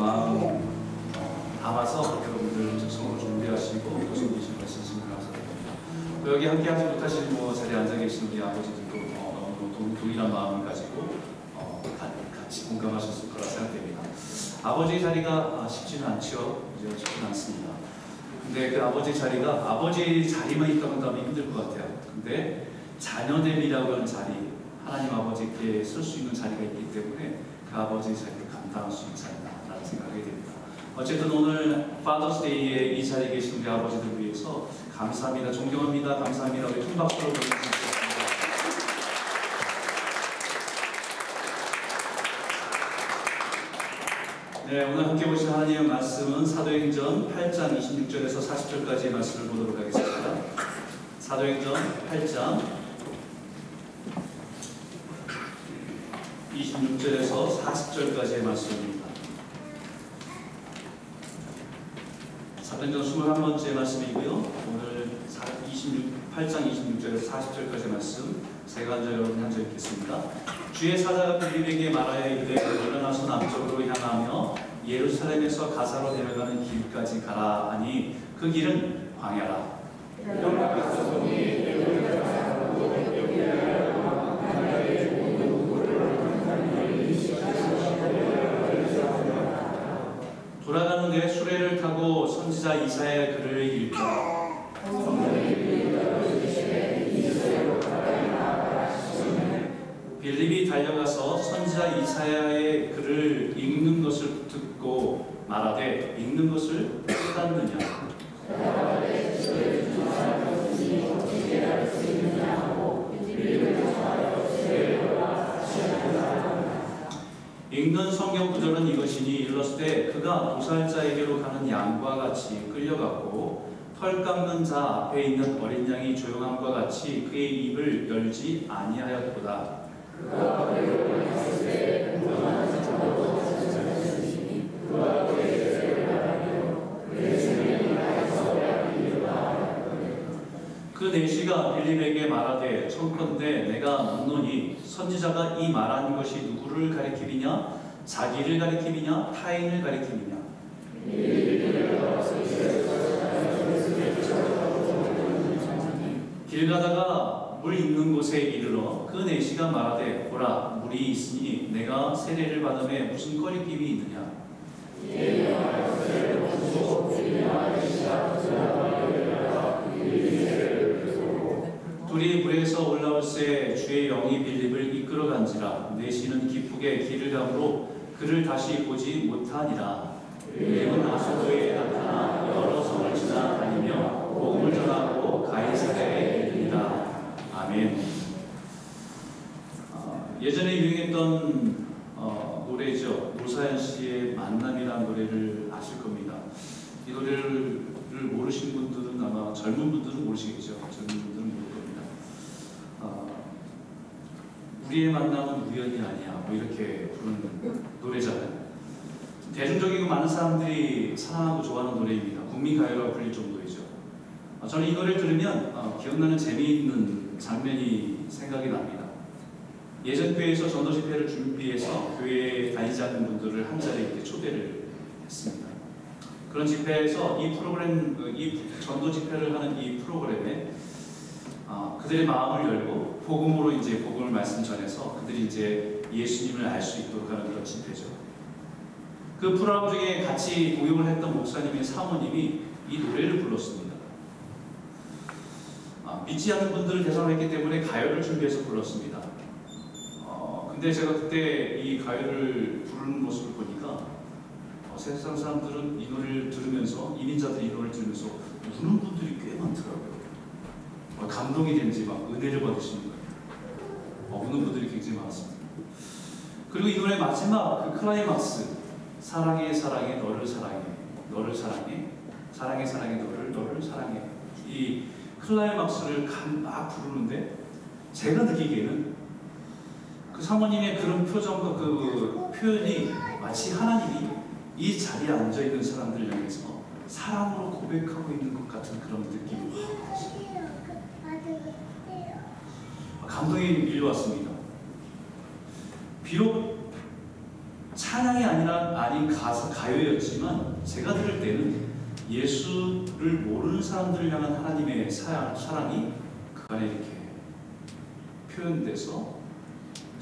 마음 어, 담아서 여러분들 적성으로 준비하시고 또 섬기신 말씀 감사드립니다. 또 여기 함께 하지 못하신 뭐 자리에 앉아 계신 우리 아버지들도 어, 너무 동- 동일한 마음을 가지고 어, 가- 같이 공감하셨을 거라 생각됩니다. 아버지의 자리가 아, 쉽지는 않죠. 쉽지는 않습니다. 근데 그 아버지 자리가 아버지 자리만 있다 본다면 힘들 것 같아요. 근데 자녀됨이라고 하는 자리, 하나님 아버지께 쓸 수 있는 자리가 있기 때문에 그 아버지의 자리를 감당할 수 있지 않나라는 생각이 됩니다. 어쨌든 오늘 파더스데이에 이 자리에 계신 우리 아버지들 위해서 감사합니다. 존경합니다. 감사합니다. 우리 큰 박수로 보내주시겠습니다. 네, 오늘 함께 보신 하나님의 말씀은 사도행전 8장 26절에서 40절까지의 말씀을 보도록 하겠습니다. 사도행전 8장 26절에서 40절까지의 말씀입니다. 사도행전 21번째 말씀이고요. 오늘 26, 8장 26절에서 40절까지의 말씀 세 간절 여러분 한절 읽겠습니다. 주의 사자가 빌립에게 말하여 이르되 일어나서 남쪽으로 향하며 예루살렘에서 가사로 내려가는 길까지 가라 하니 그 길은 광야라. 돌아가는데 수레를 타고 선지자 이사야의 글을 읽다. 빌립이 달려가서 선지자 이사야의 글을 읽는 것을 듣고 말하되 읽는 것을 깨닫느냐 읽는 성경 구절은 이것이니 일렀을 때 그가 도살자에게로 가는 양과 같이 끌려갔고 털 깎는 자 앞에 있는 어린 양이 조용함과 같이 그의 입을 열지 아니하였도다. 그 내시가 빌립에게 말하되 청컨대 내가 묻노니 선지자가 이 말한 것이 누구를 가리키느냐? 자기를 가리키느냐? 타인을 가리키느냐 길 가다가 물 있는 곳에 이르러 그 내시가 말하되 보라 물이 있으니 내가 세례를 받음에 무슨 거리낌이 있느냐? 둘이 물에서 올라올새 주의 영이 빌립을 이끌어간지라 내시는 기쁘게 길을 가므로 그를 다시 보지 못하니라. 빌립은 아소도에 나타나 여러 성을 지나다니며 복음을 전하고 가이사랴에 이르니라 아멘 어, 예전에 유행했던 어, 노래죠 노사연 씨의 만남이라는 노래를 아실 겁니다 이 노래를 모르시는 분들은 아마 젊은 분들은 모르시겠죠 젊은 분들은 모를 겁니다 어, 우리의 만남은 우연이 아니야. 뭐 이렇게 부르는 노래잖아요. 대중적이고 많은 사람들이 사랑하고 좋아하는 노래입니다. 국민 가요라고 불릴 정도이죠. 어, 저는 이 노래를 들으면 어, 기억나는 재미있는 장면이 생각이 납니다. 예전 교회에서 전도 집회를 준비해서 교회에 다니지 않는 분들을 한 자리에 이렇게 초대를 했습니다. 그런 집회에서 이 프로그램, 그이 전도 집회를 하는 이 프로그램에 어, 그들의 마음을 열고 복음으로 이제 복음을 말씀 전해서 그들이 이제 예수님을 알 수 있도록 하는 그런 집회죠. 그 프로그램 중에 같이 공연을 했던 목사님의 사모님이 이 노래를 불렀습니다. 아, 믿지 않는 분들을 대상으로 했기 때문에 가요를 준비해서 불렀습니다. 어, 근데 제가 그때 이 가요를 부르는 모습을 보니까 어, 세상 사람들은 이 노래를 들으면서 이민자들이 이 노래를 들으면서 우는 분들이 꽤 많더라고요. 어, 감동이 되는지 막 은혜를 받으시는 거예요. 어, 우는 분들이 굉장히 많았습니다. 그리고 이 노래 마지막 그 클라이막스 사랑해 사랑해 너를 사랑해 너를 사랑해 사랑해 사랑해 너를 너를 사랑해 이 클라이막스를 감- 막 부르는데 제가 느끼기에는 그 사모님의 그런 표정과 그 표현이 마치 하나님이 이 자리에 앉아 있는 사람들을 향해서 사랑으로 고백하고 있는 것 같은 그런 느낌이 확 받았어요. 감동이 밀려왔습니다. 비록 찬양이 아니라 아닌 가사 가요였지만 제가 들을 때는 예수를 모르는 사람들을 향한 하나님의 사랑, 사랑이 그 안에 이렇게 표현돼서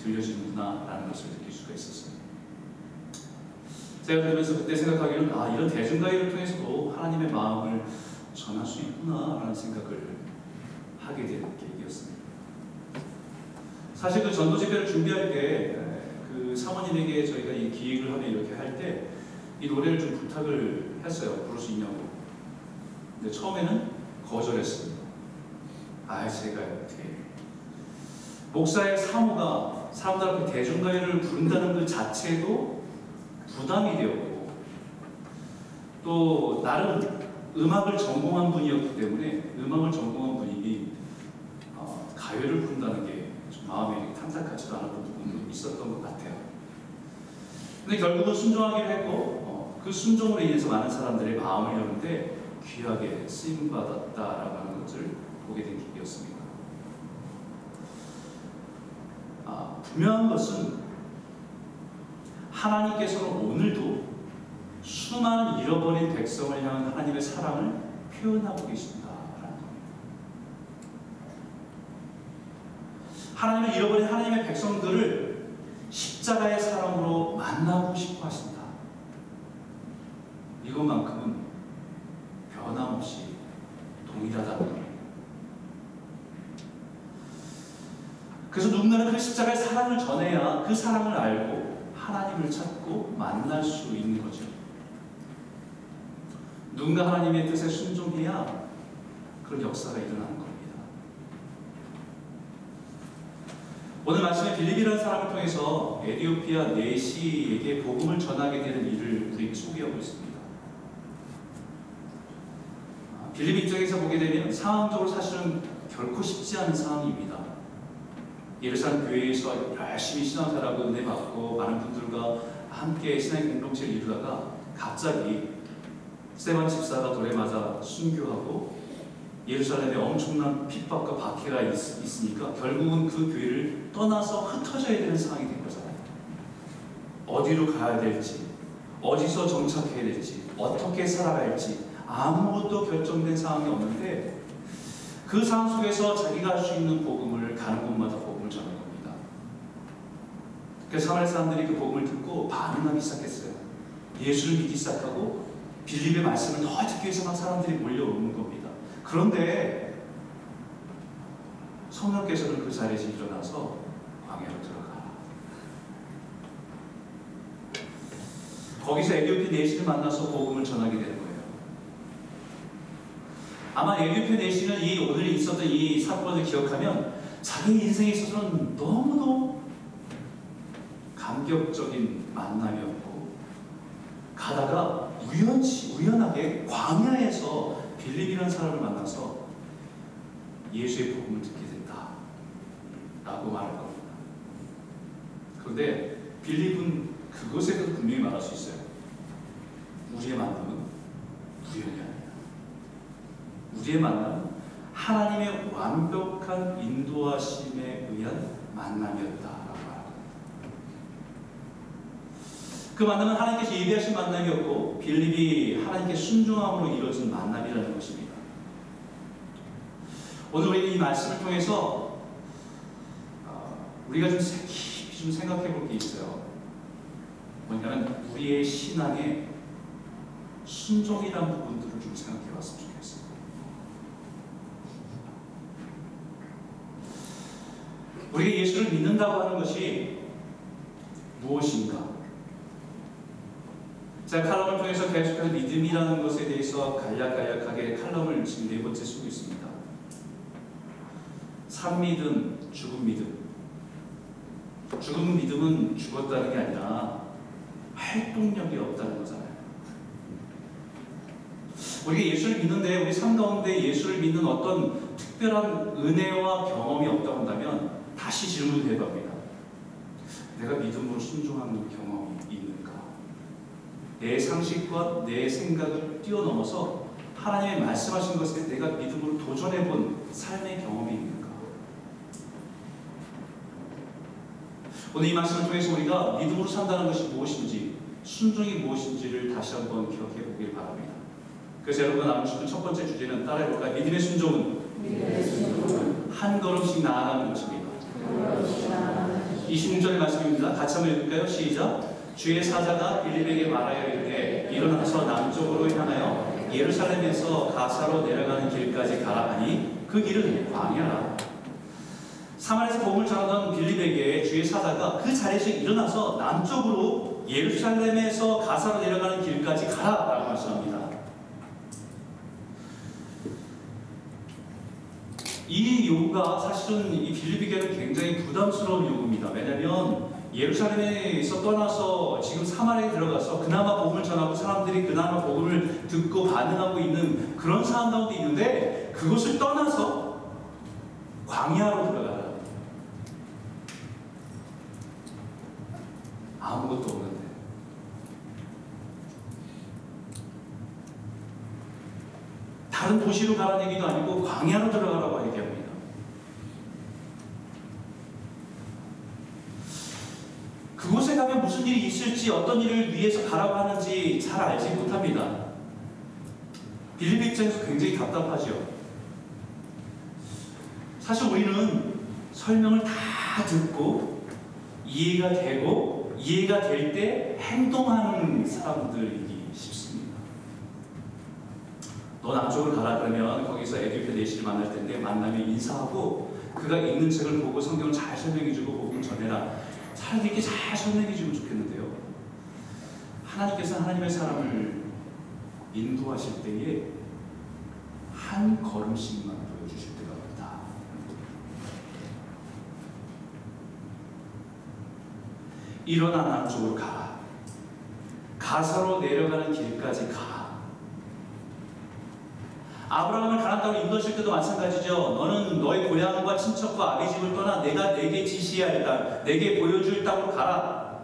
들려지는구나라는 것을 느낄 수가 있었어요. 제가 들으면서 그때 생각하기로는 아 이런 대중가요를 통해서도 하나님의 마음을 전할 수 있구나라는 생각을 하게 되는 계기였습니다. 사실 그 전도 집회를 준비할 때 그 사모님에게 저희가 이 기획을 하면 이렇게 할 때 이 노래를 좀 부탁을 했어요. 부를 수 있냐고. 근데 처음에는 거절했습니다. 아, 제가 어떻게. 목사의 사모가 사람들 앞에 대중가요를 부른다는 그 자체도 부담이 되었고, 또 나름 음악을 전공한 분이었기 때문에 음악을 전공한 분이 어, 가요를 부른다는 게 좀 마음에 탐탁하지도 않았던 부분도 있었던 것 같아요. 근데 결국은 순종하기로 했고 어, 그 순종으로 인해서 많은 사람들의 마음을 여는데 귀하게 쓰임 받았다라고 하는 것을 보게 된 계기였습니다. 아, 분명한 것은 하나님께서는 오늘도 수많은 잃어버린 백성을 향한 하나님의 사랑을 표현하고 계십니다. 하나님을 잃어버린 하나님의 백성들을 십자가의 사랑으로 만나고 싶어 하신다. 이것만큼은 변함없이 동일하다는 겁니다. 그래서 누군가는 그 십자가의 사랑을 전해야 그 사랑을 알고 하나님을 찾고 만날 수 있는 거죠. 누군가 하나님의 뜻에 순종해야 그런 역사가 일어나는 겁니다. 오늘 말씀에 빌립이라는 사람을 통해서 에디오피아 네시에게 복음을 전하게 되는 일을 우리에게 소개하고 있습니다. 아, 빌립 입장에서 보게 되면 상황적으로 사실은 결코 쉽지 않은 상황입니다. 예루살렘 교회에서 열심히 신앙생활하고 은혜 받고 많은 분들과 함께 신앙 공동체를 이루다가 갑자기 스테반 집사가 돌에 맞아 순교하고 예루살렘에 엄청난 핍박과 박해가 있, 으니까 결국은 그 교회를 떠나서 흩어져야 되는 상황이 된 거잖아요. 어디로 가야 될지, 어디서 정착해야 될지, 어떻게 살아갈지 아무것도 결정된 상황이 없는데 그 상황 속에서 자기가 할 수 있는 복음을 가는 곳마다. 그래서 사마리 사람들이 그 복음을 듣고 반응하기 시작했어요. 예수를 믿기 시작하고 빌립의 말씀을 더 듣기 위해서 막 사람들이 몰려오는 겁니다. 그런데 성령께서는 그 자리에서 일어나서 광야로 들어가. 거기서 에디오피 내시를 만나서 복음을 전하게 되는 거예요. 아마 에디오피 내시는 이 오늘 있었던 이 사건을 기억하면 자기 인생에 있어서는 너무도 감격적인 만남이었고 가다가 우연치 우연하게 광야에서 빌립이라는 사람을 만나서 예수의 복음을 듣게 된다. 라고 말할 겁니다. 그런데 빌립은 그것에도 분명히 말할 수 있어요. 우리의 만남은 우연이 아니야. 우리의 만남은 하나님의 완벽한 인도하심에 의한 만남이었다. 그 만남은 하나님께서 예비하신 만남이었고 빌립이 하나님께 순종함으로 이루어진 만남이라는 것입니다. 오늘 우리는 이 말씀을 통해서 어, 우리가 좀 깊이 좀 생각해 볼 게 있어요. 뭐냐면 우리의 신앙의 순종이라는 부분들을 좀 생각해 봤으면 좋겠어요. 우리가 예수를 믿는다고 하는 것이 무엇인가? 제가 칼럼을 통해서 계속해서 믿음이라는 것에 대해서 간략간략하게 칼럼을 지금 네 번째 쓰고 있습니다. 산 믿음, 죽은 믿음. 죽은 믿음은 죽었다는 게 아니라 활동력이 없다는 거잖아요. 우리가 예수를 믿는데 우리 삶 가운데 예수를 믿는 어떤 특별한 은혜와 경험이 없다고 한다면 다시 질문을 해봅니다. 내가 믿음으로 순종하는 경험이 있는가? 내 상식과 내 생각을 뛰어넘어서 하나님의 말씀하신 것에 내가 믿음으로 도전해 본 삶의 경험이 있는가? 오늘 이 말씀을 통해서 우리가 믿음으로 산다는 것이 무엇인지, 순종이 무엇인지를 다시 한번 기억해 보길 바랍니다. 그래서 여러분 싶은 첫 번째 주제는 따라해볼까요? 믿음의 순종은 한 걸음씩 나아가는 것입니다. 26절의 말씀입니다. 같이 한번 읽을까요? 시작. 주의 사자가 빌립에게 말하여 이르되 일어나서 남쪽으로 향하여 예루살렘에서 가사로 내려가는 길까지 가라 하니 그 길은 광야라. 사마리아에서 복음을 전하던 빌립에게 주의 사자가 그 자리에서 일어나서 남쪽으로 예루살렘에서 가사로 내려가는 길까지 가라라고 말씀합니다. 이 요구가 사실은 이 빌립에게는 굉장히 부담스러운 요구입니다. 왜냐하면 예루살렘에서 떠나서 지금 사마리아에 들어가서 그나마 복음을 전하고 사람들이 그나마 복음을 듣고 반응하고 있는 그런 상황 가운데 있는데 그것을 떠나서 광야로 들어가라. 아무것도 없는데. 다른 도시로 가라는 얘기도 아니고 광야로 들어가라고 얘기합니다. 그곳에 가면 무슨 일이 있을지 어떤 일을 위해서 가라고 하는지 잘 알지 못합니다. 빌립 입장에서 굉장히 답답하죠. 사실 우리는 설명을 다 듣고 이해가 되고 이해가 될 때 행동하는 사람들이기 쉽습니다. 너 남쪽으로 가라 그러면 거기서 에듀페 내시를 만날 텐데 만나면 인사하고 그가 읽는 책을 보고 성경을 잘 설명해주고 복음 전해라. 차라리 이렇게 잘 설명해 주면 좋겠는데요. 하나님께서 하나님의 사람을 인도하실 때에 한 걸음씩만 보여주실 때가 없다. 일어나 남쪽으로 가라. 가사로 내려가는 길까지 가. 아브라함을 가난 땅으로 인도하실 때도 마찬가지죠. 너는 너의 고향과 친척과 아비 집을 떠나 내가 내게 지시할 땅, 내게 보여줄 땅으로 가라.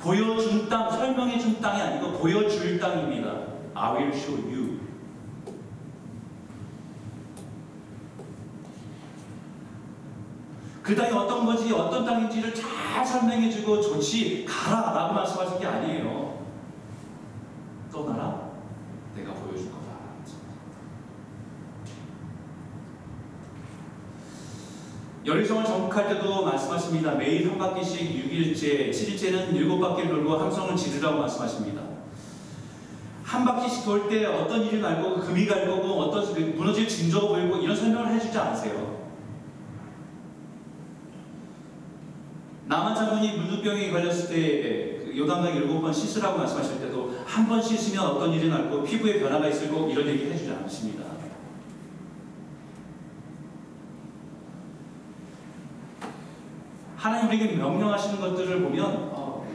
보여준 땅, 설명해 준 땅이 아니고 보여줄 땅입니다. I will show you. 그 땅이 어떤 거지, 어떤 땅인지를 잘 설명해 주고 좋지, 가라 라고 말씀하신 게 아니에요. 떠나라. 내가 보여줄 거다. 열의성을 정복할 때도 말씀하십니다. 매일 한 바퀴씩 6일째, 7일째는 7바퀴를 돌고 함성을 지르라고 말씀하십니다. 한 바퀴씩 돌 때 어떤 일이 날 거고 금이 갈 거고 어떤 무너질 징조가 보이고 이런 설명을 해주지 않으세요. 남한 장군이 문두병에 걸렸을 때 요단강 일곱 번 씻으라고 말씀하실 때도 한 번 씻으면 어떤 일이 날 거고 피부에 변화가 있을 거고 이런 얘기 해주지 않으십니다. 우리에게 명령하시는 것들을 보면 어,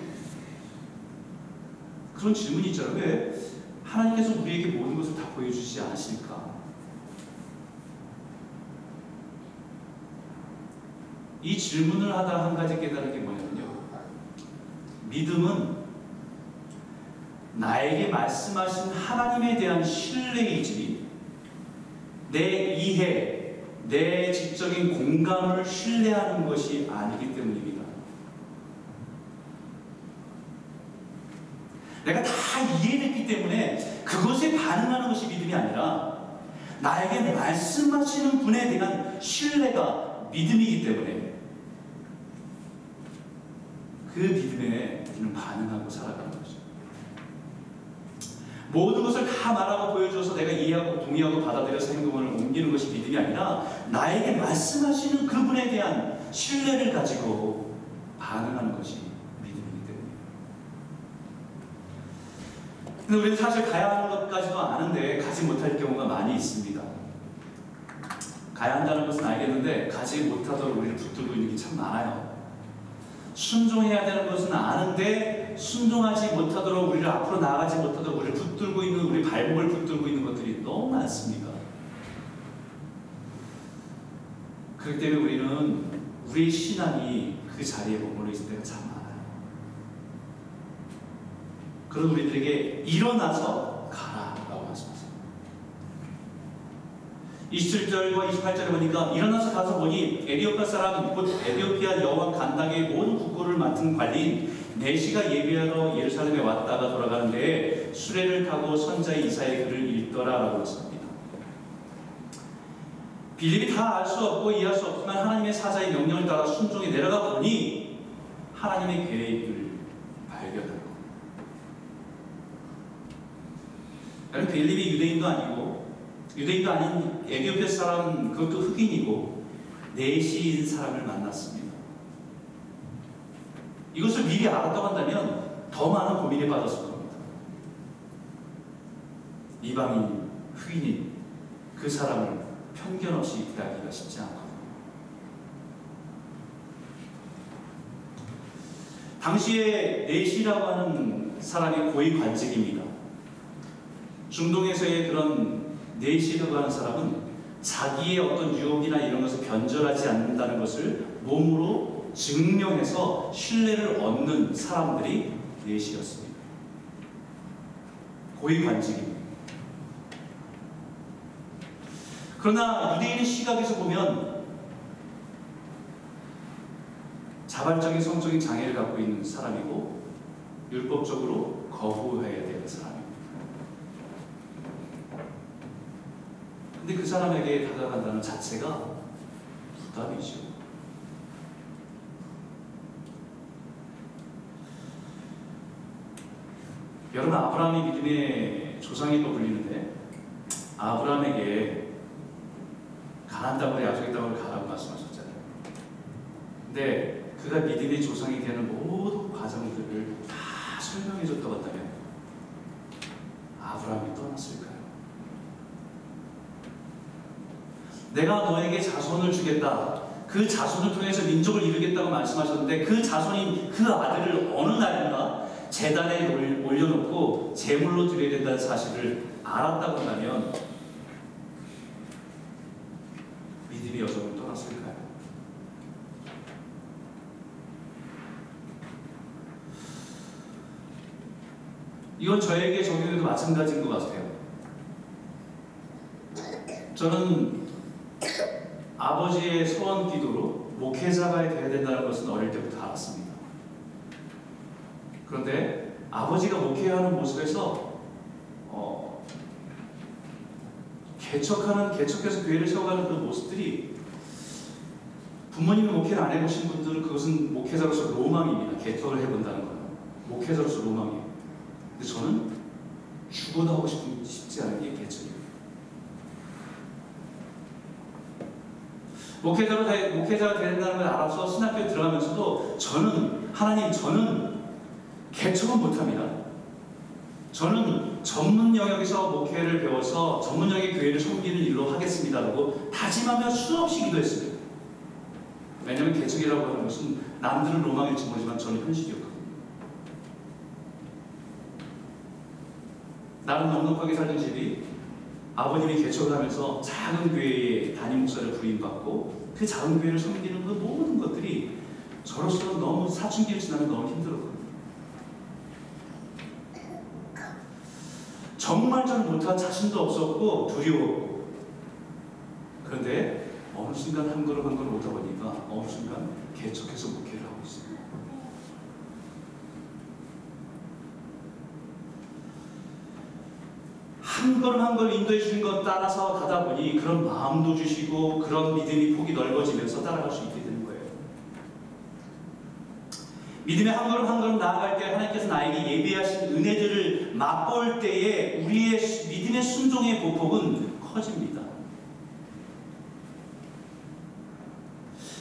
그런 질문이 있잖아요. 왜 하나님께서 우리에게 모든 것을 다 보여주시지 않으실까? 이 질문을 하다 한 가지 깨달은 게 뭐냐면요. 믿음은 나에게 말씀하신 하나님에 대한 신뢰이지 내 이해, 내 지적인 공감을 신뢰하는 것이 아니기 때문입니다. 내가 다 이해됐기 때문에 그것에 반응하는 것이 믿음이 아니라 나에게 말씀하시는 분에 대한 신뢰가 믿음이기 때문에 그 믿음에 우리는 반응하고 살아가는 거죠. 모든 것을 다 말하고 보여줘서 내가 이해하고 동의하고 받아들여서 행동을 옮기는 것이 믿음이 아니라 나에게 말씀하시는 그분에 대한 신뢰를 가지고 반응하는 것이 믿음이기 때문입니다. 근데 우리는 사실 가야 하는 것까지도 아는데 가지 못할 경우가 많이 있습니다. 가야 한다는 것은 알겠는데 가지 못하도록 우리를 붙들고 있는 게 참 많아요. 순종해야 되는 것은 아는데 순종하지 못하도록 우리를 앞으로 나아가지 못하도록 우리를 붙들고 있는 우리 발목을 붙들고 있는 것들이 너무 많습니다. 그렇기 때문에 우리는 우리의 신앙이 그 자리에 머물러 있을 때가 참 많아요. 그런 우리들에게 일어나서 가라 라고 말씀하세요. 27절과 28절에 보니까 일어나서 가서 보니 에디오피아 사람 곧 에디오피아 여왕 간당의 모든 국고를 맡은 관리인 네시가 예비하러 예루살렘에 왔다가 돌아가는데 수레를 타고 선자 이사의 글을 읽더라라고 했습니다. 빌립이 다 알 수 없고 이해할 수 없지만 하나님의 사자의 명령을 따라 순종해 내려가 보니 하나님의 계획을 발견하고 여러분 빌립이 유대인도 아니고 유대인도 아닌 에디오피아 사람 그것도 흑인이고 내시인 사람을 만났습니다. 이것을 미리 알았다고 한다면 더 많은 고민에 빠졌을 겁니다. 이방인, 흑인인 그 사람을 편견 없이 기다리기가 쉽지 않거든요. 당시에 내시라고 하는 사람이 고위 관직입니다. 중동에서의 그런 내시라고 하는 사람은 자기의 어떤 유혹이나 이런 것을 변절하지 않는다는 것을 몸으로 증명해서 신뢰를 얻는 사람들이 내시였습니다. 고위 관직입니다. 그러나 유대인의 시각에서 보면 자발적인 성적인 장애를 갖고 있는 사람이고 율법적으로 거부해야 되는 사람입니다. 근데 그 사람에게 다가간다는 자체가 부담이죠. 여러분 아브라함이 믿음의 조상이라고 불리는데 아브라함에게 가난 땅으로 약속의 땅으로 가라고 말씀하셨잖아요. 근데 그가 믿음의 조상이 되는 모든 과정들을 다 설명해 줬다고 한다면 아브라함이 떠났을까요? 내가 너에게 자손을 주겠다. 그 자손을 통해서 민족을 이루겠다고 말씀하셨는데 그 자손이 그 아들을 어느 날인가 재단에 올려놓고 제물로 드려야 된다는 사실을 알았다고 한다면 믿음의 여정을 떠났을까요? 이건 저에게 적용해도 마찬가지인 것 같아요. 저는 아버지의 소원 기도로 목회자가 되어야 된다는 것은 어릴 때부터 알았습니다. 그런데 아버지가 목회하는 모습에서 어, 개척하는 개척해서 교회를 세워가는 그 모습들이 부모님이 목회를 안 해보신 분들은 그것은 목회자로서 로망입니다. 개척을 해본다는 거예요. 목회자로서 로망이에요. 근데 저는 죽어도 하고 싶은, 싶지 않은 게 개척이에요. 목회자로 되, 목회자가 된다는 걸 알아서 신학교에 들어가면서도 저는 하나님 저는 개척은 못합니다. 저는 전문 영역에서 목회를 배워서 전문 영역의 교회를 섬기는 일로 하겠습니다라고 다짐하며 수없이 기도했습니다. 왜냐하면 개척이라고 하는 것은 남들은 로망일지 모르지만 저는 현실이었거든요. 나는 넉넉하게 살던 집이 아버님이 개척을 하면서 작은 교회에 담임 목사를 부임받고 그 작은 교회를 섬기는 그 모든 것들이 저로서는 너무 사춘기를 지나면 너무 힘들었거든요. 정말 저는 못한 자신도 없었고 두려웠고 그런데 어느 순간 한 걸음 한 걸음 오다 보니까 어느 순간 개척해서 목회를 하고 있습니다. 한 걸음 한 걸음 인도해 주신 것 따라서 가다 보니 그런 마음도 주시고 그런 믿음이 폭이 넓어지면서 따라갈 수 있게 되는 거예요. 믿음의 한 걸음 한 걸음 나아갈 때 하나님께서 나에게 예비하신 은혜들을 맛볼 때에 우리의 믿음의 순종의 보폭은 커집니다.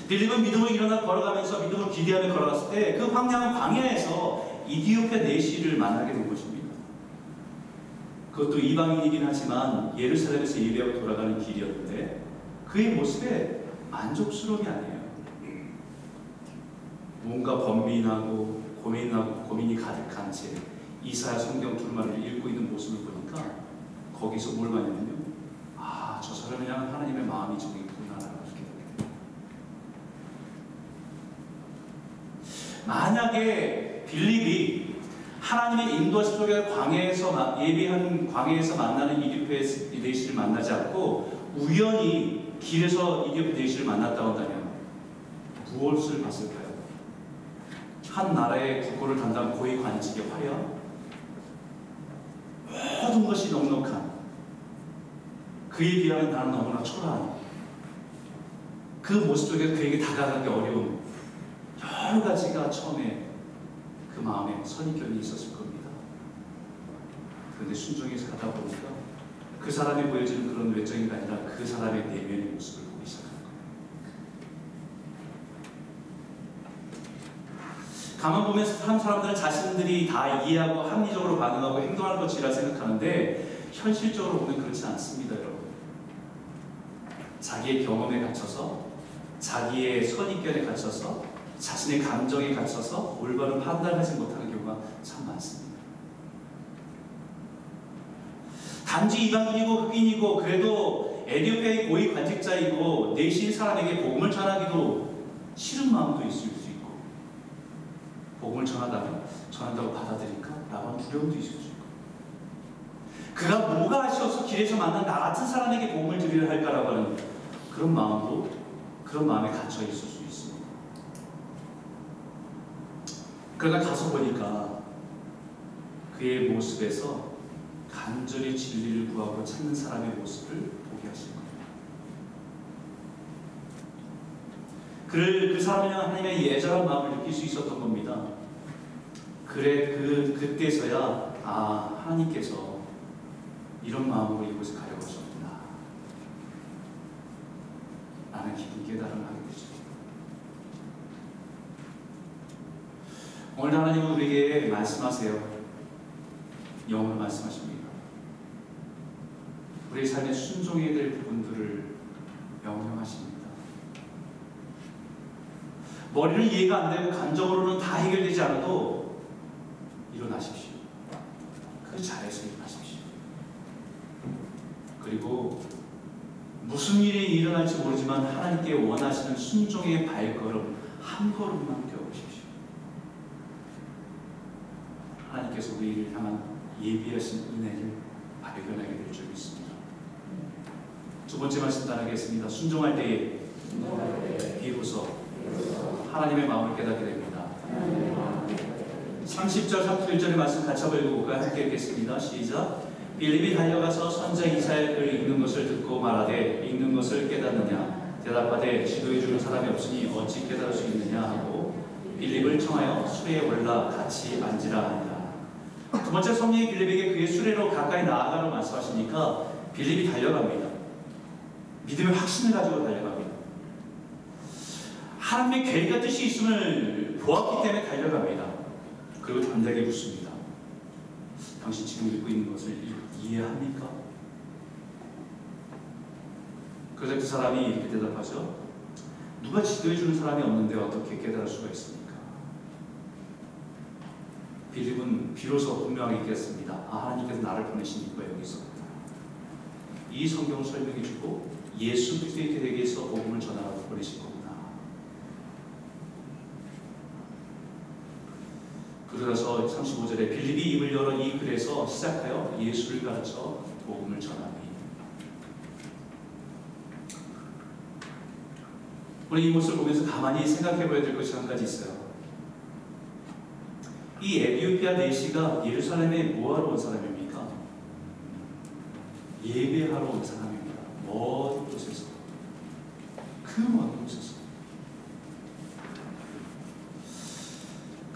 빌립은 믿음을 일어나 걸어가면서 믿음을 기대하며 걸어갔을 때 그 황량한 광야에서 이디오피아 내시를 만나게 된 것입니다. 그것도 이방인이긴 하지만 예루살렘에서 예배하고 돌아가는 길이었는데 그의 모습에 만족스러움이 아니에요. 뭔가 번민하고 고민하고 고민이 가득한 채 이사야 성경 둘만을 읽고 있는 모습을 보니까 거기서 뭘 봤냐면요. 아, 저 사람을 향한 하나님의 마음이 저기 있구나라고 이렇게 됩니다. 만약에 빌립이 하나님의 인도하심 속에 광야에서 예비한 광야에서 만나는 이디페스 이데시를 만나지 않고 우연히 길에서 이디오피 대시를 만났다고 한다면 무엇을 봤을까요? 한 나라의 국고를 담당 고위 관직의 화려 모든 것이 넉넉한 그에 비하면 나는 너무나 초라한 그 모습 속에 그에게 다가가기 어려운 여러 가지가 처음에 그 마음에 선입견이 있었을 겁니다. 그런데 순종해서 가다 보니까 그 사람이 보여지는 그런 외적인 게 아니라 그 사람의 내면의 모습을 보기 거예요. 가만 보면 한 사람들은 자신들이 다 이해하고 합리적으로 반응하고 행동할 것이라 생각하는데 현실적으로 보면 그렇지 않습니다, 여러분. 자기의 경험에 갇혀서 자기의 선입견에 갇혀서 자신의 감정에 갇혀서 올바른 판단하지 못하는 경우가 참 많습니다. 단지 이방인이고 흑인이고 그래도 에디오피아의 고위 관직자이고 내신 사람에게 복음을 전하기도 싫은 마음도 있을 수 있고 복음을 전하다면 전한다고 받아들일까? 하는 두려움도 있을 수 있고 그가 뭐가 아쉬워서 길에서 만난 나 같은 사람에게 복음을 드리려 할까라고 하는 그런 마음도 그런 마음에 갇혀 있을 수 있습니다. 그러다 가서 보니까 그의 모습에서 간절히 진리를 구하고 찾는 사람의 모습을 보게 하신 겁니다. 그를 그 사람이 하나님의 예절한 마음을 느낄 수 있었던 겁니다. 그래 그 그때서야 아 하나님께서 이런 마음으로 이곳에 가려고 하셨구나. 라는 깊은 깨달음을 하게 되죠. 오늘 하나님은 우리에게 말씀하세요. 영어로 말씀하십니다. 우리 삶에 순종해야 될 부분들을 명령하십니다. 머리를 이해가 안 되고 감정으로는 다 해결되지 않아도 일어나십시오. 그 자리에서 일어나십시오. 그리고 무슨 일이 일어날지 모르지만 하나님께 원하시는 순종의 발걸음 한 걸음만 떼어보십시오. 하나님께서 우리를 향한 예비하신 은혜를 발견하게 될 줄 믿습니다. 두 번째 말씀 따르겠습니다. 순종할 때에 비로소 하나님의 마음을 깨닫게 됩니다. 30절, 31절의 말씀 같이 한번 읽어볼까요? 함께 읽겠습니다. 시작. 빌립이 달려가서 선자 이사의 글을 읽는 것을 듣고 말하되 읽는 것을 깨닫느냐 대답하되 지도해 주는 사람이 없으니 어찌 깨달을 수 있느냐 하고 빌립을 청하여 수레에 올라 같이 앉으라 하니라 두 번째 성령이 빌립에게 그의 수레로 가까이 나아가라고 말씀하시니까 빌립이 달려갑니다 믿음의 확신을 가지고 달려갑니다 하나님의 계획과 뜻이 있음을 보았기 때문에 달려갑니다 그리고 담대하게 묻습니다 당신 지금 읽고 있는 것을 이해합니까? 그래서 그 사람이 이렇게 대답하죠. 누가 지도해주는 사람이 없는데 어떻게 깨달을 수가 있습니까? 빌립은 비로소 분명하게 얘기했습니다. 아, 하나님께서 나를 보내신 이유가 여기 있었구나. 이 성경을 설명해주고 예수 그리스도의 계획에서 복음을 전하라고 보내신 거구나. 그러서 35절에 빌립이 입을 열어 이 글에서 시작하여 예수를 가르쳐 복음을 전하니 우리 이 모습을 보면서 가만히 생각해 봐야 될 것이 한 가지 있어요. 이 에디오피아 내시가 예루살렘에 뭐하러 온 사람입니까? 예배하러 온 사람입니다. 먼 곳에서 그 먼 곳에서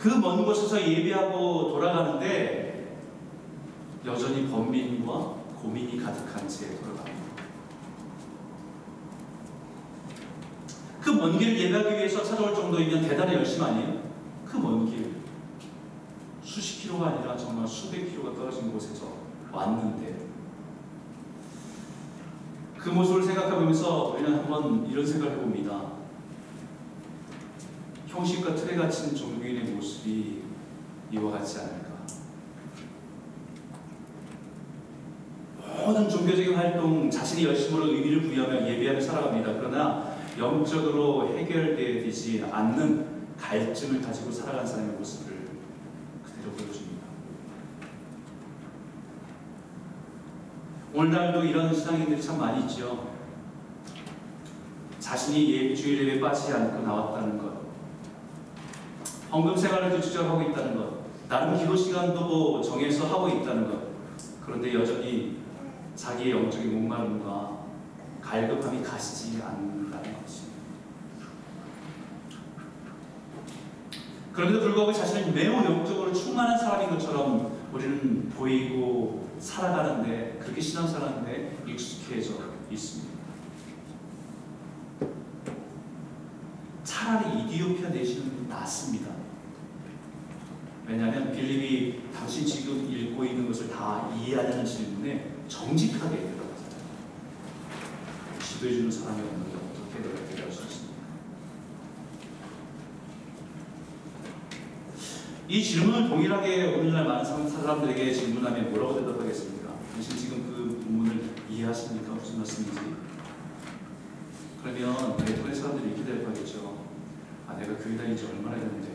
그 먼 곳에서 예배하고 돌아가는데 여전히 번민과 고민이 가득한 채 돌아갑니다. 그 먼 길을 예배하기 위해서 찾아올 정도이면 대단히 열심 아니에요? 그 먼 길. 수십 킬로가 아니라 정말 수백 킬로가 떨어진 곳에서 왔는데 그 모습을 생각해보면서 우리는 한번 이런 생각을 해봅니다. 형식과 틀에 갇힌 종교인의 모습이 이와 같지 않을까? 모든 종교적인 활동, 자신의 열심으로 의미를 부여하며 예배하며 살아갑니다. 그러나 영적으로 해결되지 않는 갈증을 가지고 살아간 사람의 모습을 그대로 보여줍니다. 오늘날도 이런 신앙인들이 참 많이 있죠. 자신이 예, 주일 예배 빠지지 않고 나왔다는 것, 헌금 생활을 규칙적으로 하고 있다는 것, 나름 기도 시간도 정해서 하고 있다는 것, 그런데 여전히 자기의 영적인 목마름과 갈급함이 가시지 않는다는 것입니다. 그런데도 불구하고 자신을 매우 영적으로 충만한 사람인 것처럼 우리는 보이고 살아가는데 그렇게 신앙생활하는데 익숙해져 있습니다. 차라리 이디오피아 내시는 낫습니다. 왜냐하면 빌립이 당신 지금 읽고 있는 것을 다 이해하냐는 질문에 정직하게 대답하잖아요. 지도해주는 사람이 없는데 어떻게 대답할 수 있습니까? 이 질문을 동일하게 오늘날 많은 사람들에게 질문하면 뭐라고 대답하겠습니까? 당신 지금 그 본문을 이해하십니까? 무슨 말씀인지? 그러면 대부분의 사람들이 이렇게 대답하겠죠. 아, 내가 교회 다닌 지 얼마나 됐는데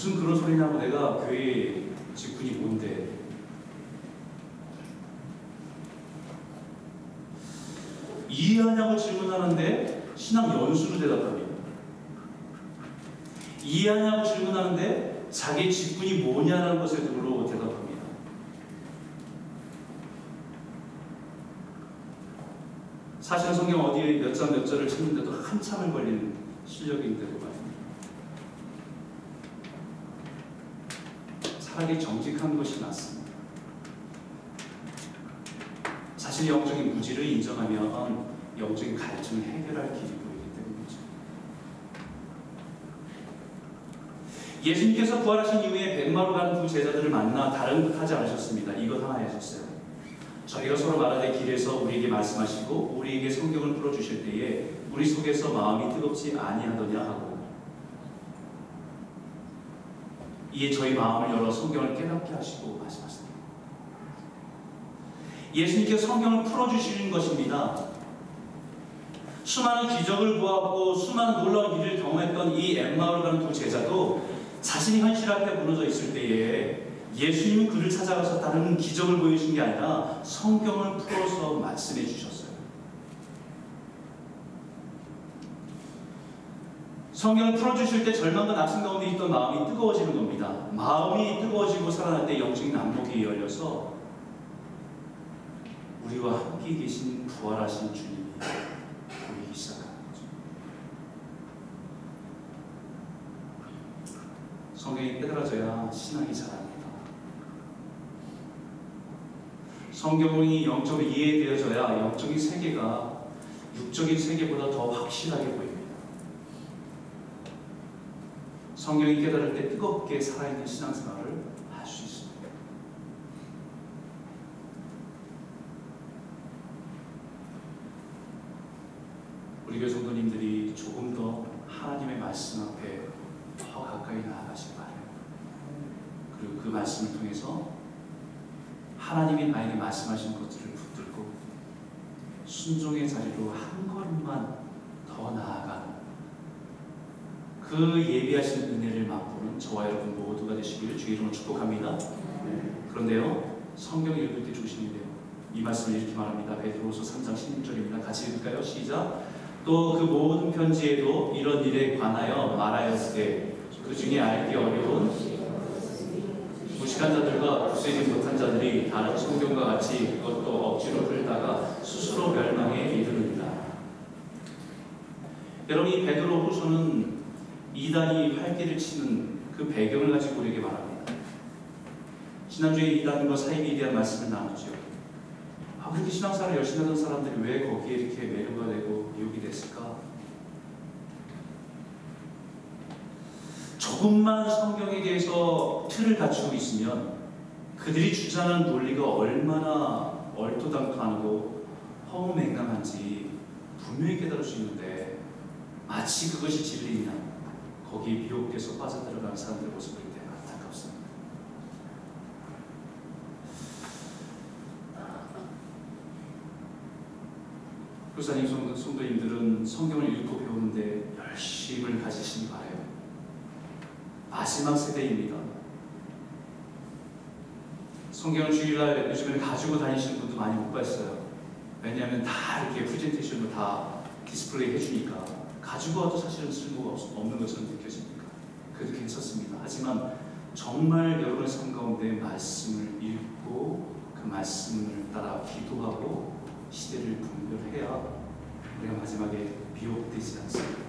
무슨 그런 소리냐고 내가 교회 직분이 뭔데 이해하냐고 질문하는데 신앙 연수로 대답합니다. 이해하냐고 질문하는데 자기 직분이 뭐냐는 것에 들어 대답합니다. 사실 성경 어디에 몇 장 몇 절을 찾는데도 한참을 걸리는 실력인데도 말입니다. 차라리 정직한 것이 낫습니다. 자신의 영적인 무지를 인정하면 영적인 갈증을 해결할 길이 보이기 때문이죠. 예수님께서 부활하신 이후에 백마로 가는 두 제자들을 만나 다른 듯 하지 않으셨습니다. 이것 하나 하셨어요. 저희가 서로 말하되 길에서 우리에게 말씀하시고 우리에게 성경을 풀어주실 때에 우리 속에서 마음이 뜨겁지 아니하더냐 하고 이에 저희 마음을 열어 성경을 깨닫게 하시고 말씀하십니다. 예수님께서 성경을 풀어주시는 것입니다. 수많은 기적을 보았고 수많은 놀라운 일을 경험했던 이 엠마오를 가는 두 제자도 자신이 현실 앞에 무너져 있을 때에 예수님은 그를 찾아가서 다른 기적을 보여주신 게 아니라 성경을 풀어서 말씀해 주셨어요. 성경을 풀어주실 때 절망과 낙심 가운데 있던 마음이 뜨거워지는 겁니다. 마음이 뜨거워지고 살아날 때 영적인 안목이 열려서 우리와 함께 계신 부활하신 주님이 보이기 시작하는 거죠. 성경이 깨달아져야 신앙이 자랍니다. 성경이 영적으로 이해되어져야 영적인 세계가 육적인 세계보다 더 확실하게 보입니다. 성경이 깨달을 때 뜨겁게 살아있는 신앙생활을 할 수 있습니다. 우리 교회 성도님들이 조금 더 하나님의 말씀 앞에 더 가까이 나아가시기 바랍니다. 그리고 그 말씀을 통해서 하나님이 나에게 말씀하신 것들을 붙들고 순종의 자리로 한 걸음만 더 나아가는 그 예비하신 은혜를 맛보는 저와 여러분 모두가 되시기를 주의 이름으로 축복합니다. 그런데요, 성경 읽을 때 조심해야 돼요. 이 말씀을 이렇게 말합니다. 베드로서 3장 16절입니다. 같이 읽을까요? 시작. 또 그 모든 편지에도 이런 일에 관하여 말하였으되 그 중에 알기 어려운 무식한 자들과 구세지 못한 자들이 다른 성경과 같이 그것도 억지로 풀다가 스스로 멸망에 이르는다. 여러분 이 베드로 후서는 이단이 활기를 치는 그 배경을 가지고 우리에게 말합니다. 지난주에 이단과 사입에 대한 말씀을 나눴죠. 아, 그렇게 신앙생활을 열심히 하던 사람들이 왜 거기에 이렇게 매료가 되고 미혹이 됐을까? 조금만 성경에 대해서 틀을 갖추고 있으면 그들이 주장하는 논리가 얼마나 얼토당토하고 허무맹랑한지 분명히 깨달을 수 있는데 마치 그것이 진리냐 거기에 미혹돼서 빠져들어가는 사람들의 모습을 볼 때 안타깝습니다. 교사님, 성도, 성도님들은 성경을 읽고 배우는데 열심을 가지시기 바래요. 마지막 세대입니다. 성경을 주일날 요즘에 가지고 다니시는 분도 많이 못 봤어요. 왜냐하면 다 이렇게 프레젠테이션으로 다 디스플레이 해주니까 가지고 와도 사실은 쓸모가 없- 없는 것처럼 느껴지니까 그렇게 했었습니다. 하지만 정말 여러분의 삶 가운데 말씀을 읽고 그 말씀을 따라 기도하고 시대를 분별해야 우리가 마지막에 미혹되지 않습니다.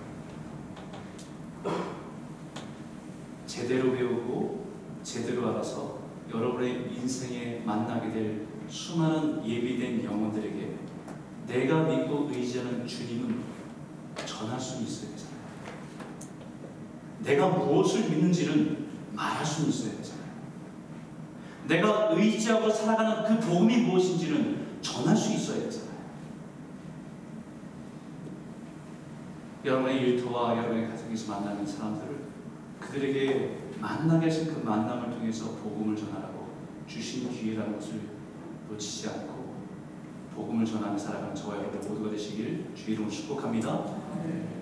제대로 배우고 제대로 알아서 여러분의 인생에 만나게 될 수많은 예비된 영혼들에게 내가 믿고 의지하는 주님은 전할 수 있어야 되잖아요. 내가 무엇을 믿는지는 말할 수 있어야 되잖아요. 내가 의지하고 살아가는 그 복음이 무엇인지는 전할 수 있어야 되잖아요. 여러분의 일터와 여러분의 가정에서 만나는 사람들을 그들에게 만나게 하신 그 만남을 통해서 복음을 전하라고 주신 기회라는 것을 놓치지 않고 복음을 전하며 살아가는 저와 여러분 모두가 되시길 주 이름으로 축복합니다.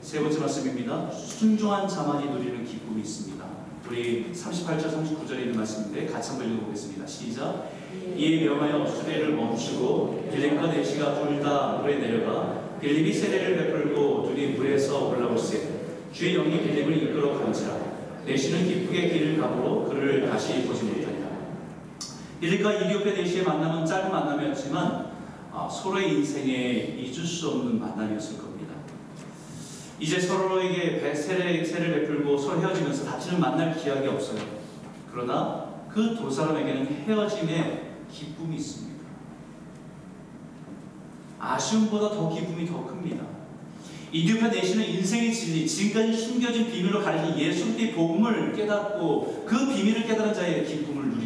세 번째 말씀입니다. 순종한 자만이 누리는 기쁨이 있습니다. 우리 38절 39절에 있는 말씀인데 같이 한번 읽어보겠습니다. 시작. 이에 명하여 수레를 멈추고 빌립과 내시가 둘 다 물에 내려가 빌립이 세례를 베풀고 둘이 물에서 올라올세 주의 영이 빌립을 이끌어 가는지라 내시는 기쁘게 길을 가므로 그를 다시 보지 못하니라 빌립과 이디오페 내시의 만남은 짧은 만남이었지만 아, 서로의 인생에 잊을 수 없는 만남이었을 겁니다. 이제 서로에게 배- 세례, 세를 베풀고 서로 헤어지면서 다시는 만날 기약이 없어요. 그러나 그 두 사람에게는 헤어짐에 기쁨이 있습니다. 아쉬움보다 더 기쁨이 더 큽니다. 이디오페 내시는 인생의 진리, 지금까지 숨겨진 비밀로 가르친 예수 그리스도의 복음을 깨닫고 그 비밀을 깨달은 자의 기쁨을.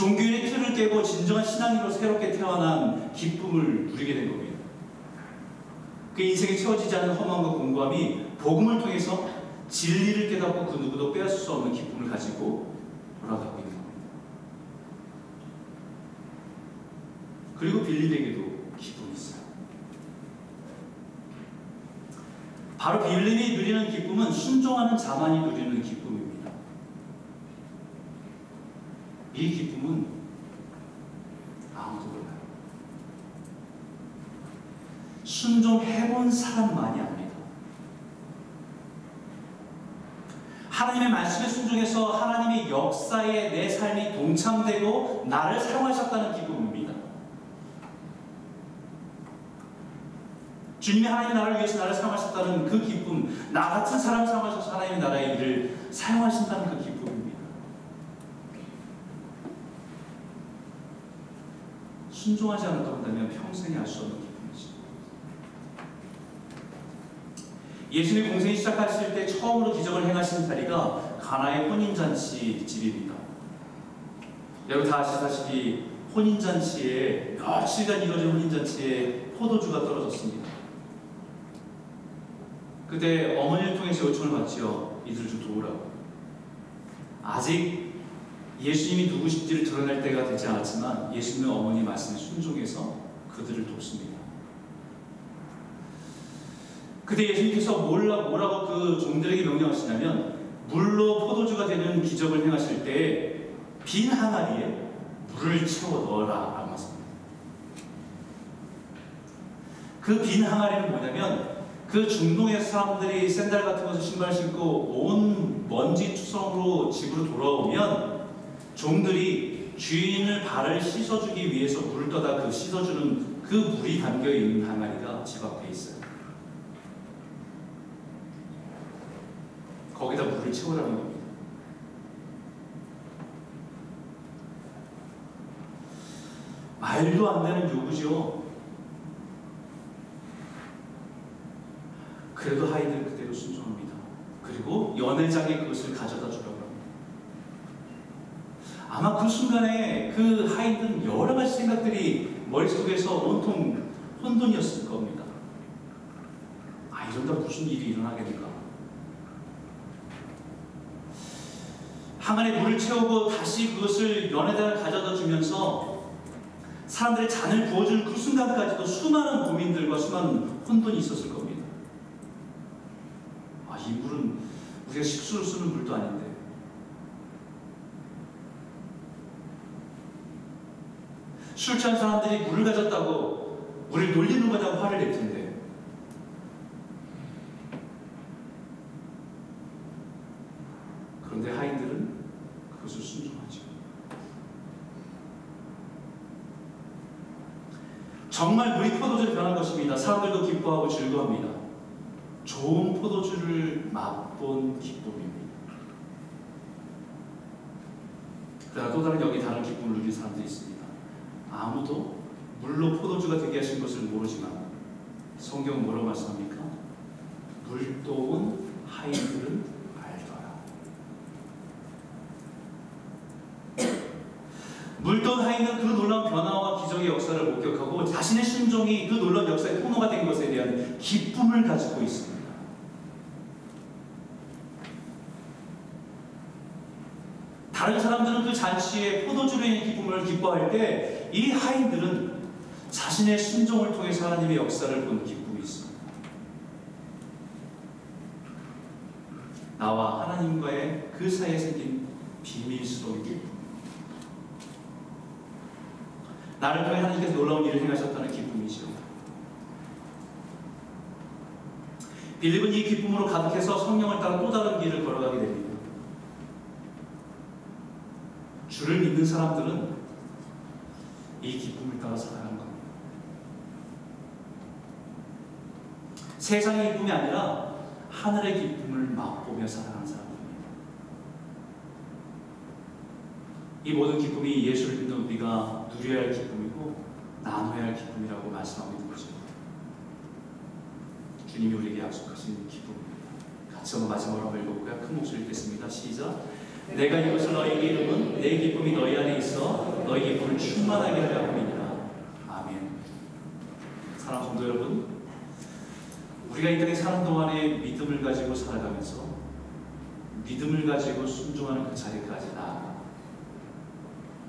종교인의 틀을 깨고 진정한 신앙인으로 새롭게 태어난 기쁨을 누리게 된 겁니다. 그 인생에 채워지지 않은 허망과 공고함이 복음을 통해서 진리를 깨닫고 그 누구도 빼앗을 수 없는 기쁨을 가지고 돌아가고 있는 겁니다. 그리고 빌립에게도 기쁨이 있어요. 바로 빌립이 누리는 기쁨은 순종하는 자만이 누리는 기쁨입니다. 이 기쁨은 아무도 몰라요. 순종해본 사람만이 압니다. 하나님의 말씀에 순종해서 하나님의 역사에 내 삶이 동참되고 나를 사용하셨다는 기쁨입니다. 주님이 하나님의 나라를 위해서 나를 사용하셨다는 그 기쁨, 나 같은 사람을 사용하셔서 하나님의 나라의 일을 사용하신다는 그 기쁨입니다. 순종하지 않았다고 한다면 평생에 알 수 없는 기쁨이죠. 예수님 공생이 시작하실 때 처음으로 기적을 행하신 자리가 가나의 혼인잔치 집입니다. 여러분 다 아시다시피 혼인잔치에 며칠간 이루어진 혼인잔치에 포도주가 떨어졌습니다. 그때 어머니를 통해서 요청을 받지요. 이들 좀 도우라고. 아직 예수님이 누구신지를 드러낼 때가 되지 않았지만 예수님의 어머니 말씀에 순종해서 그들을 돕습니다. 그때 예수님께서 몰라, 뭐라고 그 종들에게 명령하시냐면 물로 포도주가 되는 기적을 행하실 때 빈 항아리에 물을 채워 넣어라 라고 하십니다. 그 빈 항아리는 뭐냐면 그 중동의 사람들이 샌들 같은 것을 신발 신고 온 먼지 투성으로 집으로 돌아오면 종들이 주인을 발을 씻어주기 위해서 물을 떠다 그 씻어주는 그 물이 담겨 있는 항아리가 집 앞에 있어요. 거기다 물을 채우라는 겁니다. 말도 안 되는 요구죠. 그래도 하이들은 그대로 순종합니다. 그리고 연회장에 그것을 가져다 합니다. 아마 그 순간에 그 하이든 여러 가지 생각들이 머릿속에서 온통 혼돈이었을 겁니다. 아, 이러다 무슨 일이 일어나겠는가? 항아리에 물을 채우고 다시 그것을 연회장을 가져다 주면서 사람들의 잔을 부어주는 그 순간까지도 수많은 고민들과 수많은 혼돈이 있었을 겁니다. 아, 이 물은 우리가 식수로 쓰는 물도 아닌데. 술 취한 사람들이 물을 가졌다고 우리를 놀리는 거냐고 화를 낼 텐데 그런데 하인들은 그것을 순종하죠. 정말 물이 포도주로 변한 것입니다. 사람들도 기뻐하고 즐거워합니다. 좋은 포도주를 맛본 기쁨입니다. 그러나 또 다른 여기 다른 기쁨을 누린 사람들이 있습니다. 아무도 물로 포도주가 되게 하신 것을 모르지만 성경은 뭐라고 말씀합니까? 물도운 하인들은 알더라. 물도운 하인은 그 놀라운 변화와 기적의 역사를 목격하고 자신의 심정이 그 놀라운 역사의 통로가 된 것에 대한 기쁨을 가지고 있습니다. 다른 사람들은 그 잔치에 포도주로 인한 기쁨을 기뻐할 때 이 하인들은 자신의 순종을 통해서 하나님의 역사를 본 기쁨이 있습니다. 나와 하나님과의 그 사이에 생긴 비밀스러운 기쁨. 나를 통해 하나님께서 놀라운 일을 행하셨다는 기쁨이죠. 빌립은 이 기쁨으로 가득해서 성령을 따라 또 다른 길을 걸어가게 됩니다. 주를 믿는 사람들은 이 기쁨을 따라 살아가는 겁니다. 세상의 기쁨이 아니라 하늘의 기쁨을 맛보며 살아가는 사람입니다. 이 모든 기쁨이 예수를 믿는 우리가 누려야 할 기쁨이고 나눠야 할 기쁨이라고 말씀하고 있는 거죠. 주님이 우리에게 약속하신 기쁨입니다. 같이 한번 마지막으로 한번 읽어볼까요? 큰 목소리 읽겠습니다. 시작. 내가 이것을 너희에게 이름은 내 기쁨이 너희 안에 있어 너희 기쁨을 충만하게 하려 함이니라. 아멘. 사랑 성도 여러분, 우리가 이 땅에 사는 동안에 믿음을 가지고 살아가면서 믿음을 가지고 순종하는 그 자리까지 나아가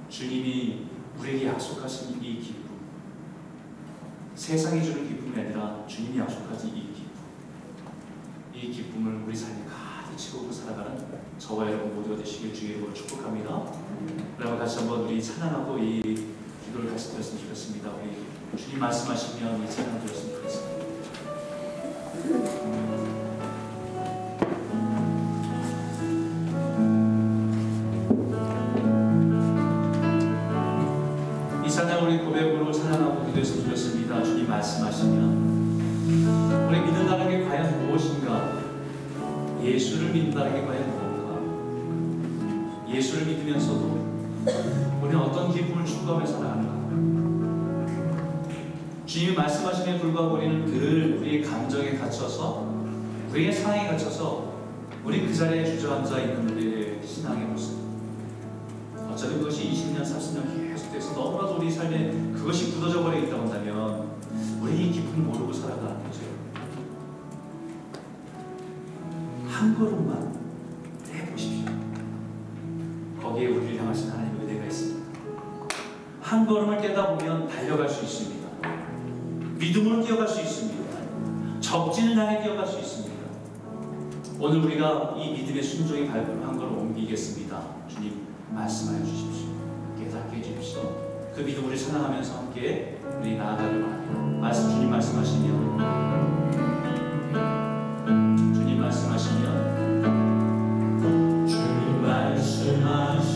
주님이 우리에게 약속하신 이 기쁨, 세상이 주는 기쁨이 아니라 주님이 약속하신 이 기쁨, 이 기쁨을 우리 삶에 가득 채우고 살아가는 저와 여러분 모두가 되시길 주의 이름으로 축복합니다. 그러면 같이 한번 우리 찬양하고 이 기도를 같이 드렸으면 좋겠습니다. 우리 주님 말씀하시면 이 찬양 드렸으면 좋겠습니다. 이 찬양 우리 고백으로 찬양하고 기도했으면 좋겠습니다. 주님 말씀하시면 우리 믿는다는 게 과연 무엇인가? 예수를 믿는다는 게 과연? 예수를 믿으면서도 우리는 어떤 기쁨을 추구하며 살아가는가? 주님이 말씀하심에 불구하고 우리는 늘 우리의 감정에 갇혀서 우리의 상황에 갇혀서 우리 그 자리에 주저앉아 있는 우리의 신앙의 모습 어차피 그것이 20년, 30년 계속돼서 너무나도 우리 삶에 그것이 굳어져 버려 있다고 한다면 우리 이 기쁨을 모르고 살아가는 거죠 한 걸음만 한 걸음을 떼다 보면 달려갈 수 있습니다 믿음으로 뛰어갈 수 있습니다. 적진을 향해 뛰어갈 수 있습니다. 오늘 우리가 이 믿음의 순종의 발걸음 한 걸음 옮기겠습니다. 주님 말씀하여 주십시오. 깨닫게 해주십시오. 그 믿음을 찬양하면서 함께 우리 나아가길 바랍니다. 말씀 주님 말씀하시면 주님 말씀하시면 주님 말씀하시면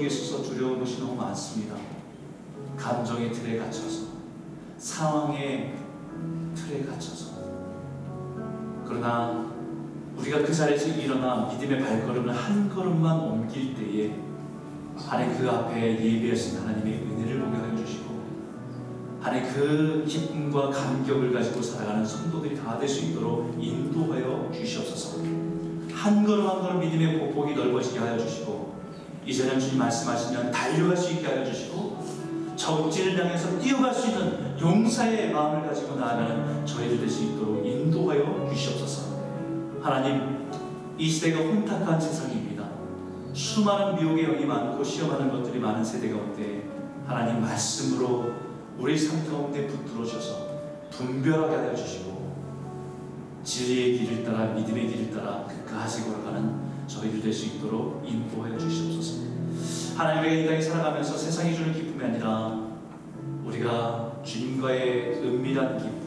순종에 있어서 두려운 것이 너무 많습니다. 감정의 틀에 갇혀서 상황의 틀에 갇혀서 그러나 우리가 그 자리에서 일어나 믿음의 발걸음을 한 걸음만 옮길 때에 하나님 그 앞에 예비하신 하나님의 은혜를 보게 하여 주시고 하나님 그 기쁨과 감격을 가지고 살아가는 성도들이 다 될 수 있도록 인도하여 주시옵소서 한 걸음 한 걸음 믿음의 보폭이 넓어지게 하여 주시고 이제는 주님 말씀하시면 달려갈 수 있게 하여 주시고 적진을 향해서 뛰어갈 수 있는 용사의 마음을 가지고 나아가는 저희들 될수 있도록 인도하여 주시옵소서. 하나님, 이 시대가 혼탁한 세상입니다. 수많은 미혹의 영이 많고 시험하는 것들이 많은 세대 가운데 하나님 말씀으로 우리 삶 가운데 붙들어셔서 분별하게 하여 주시고 진리의 길을 따라 믿음의 길을 따라 끝까지 걸어가는 저희들 될 수 있도록 인도하여 주시옵소서. 하나님 우리가 이 땅에 살아가면서 세상이 주는 기쁨이 아니라 우리가 주님과의 은밀한 기쁨,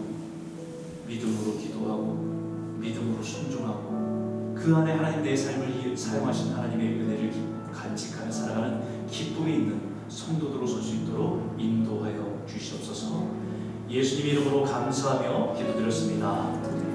믿음으로 기도하고 믿음으로 순종하고 그 안에 하나님 내 삶을 사용하신 하나님의 은혜를 간직하며 살아가는 기쁨이 있는 성도들로 설 수 있도록 인도하여 주시옵소서. 예수님 이름으로 감사하며 기도드렸습니다.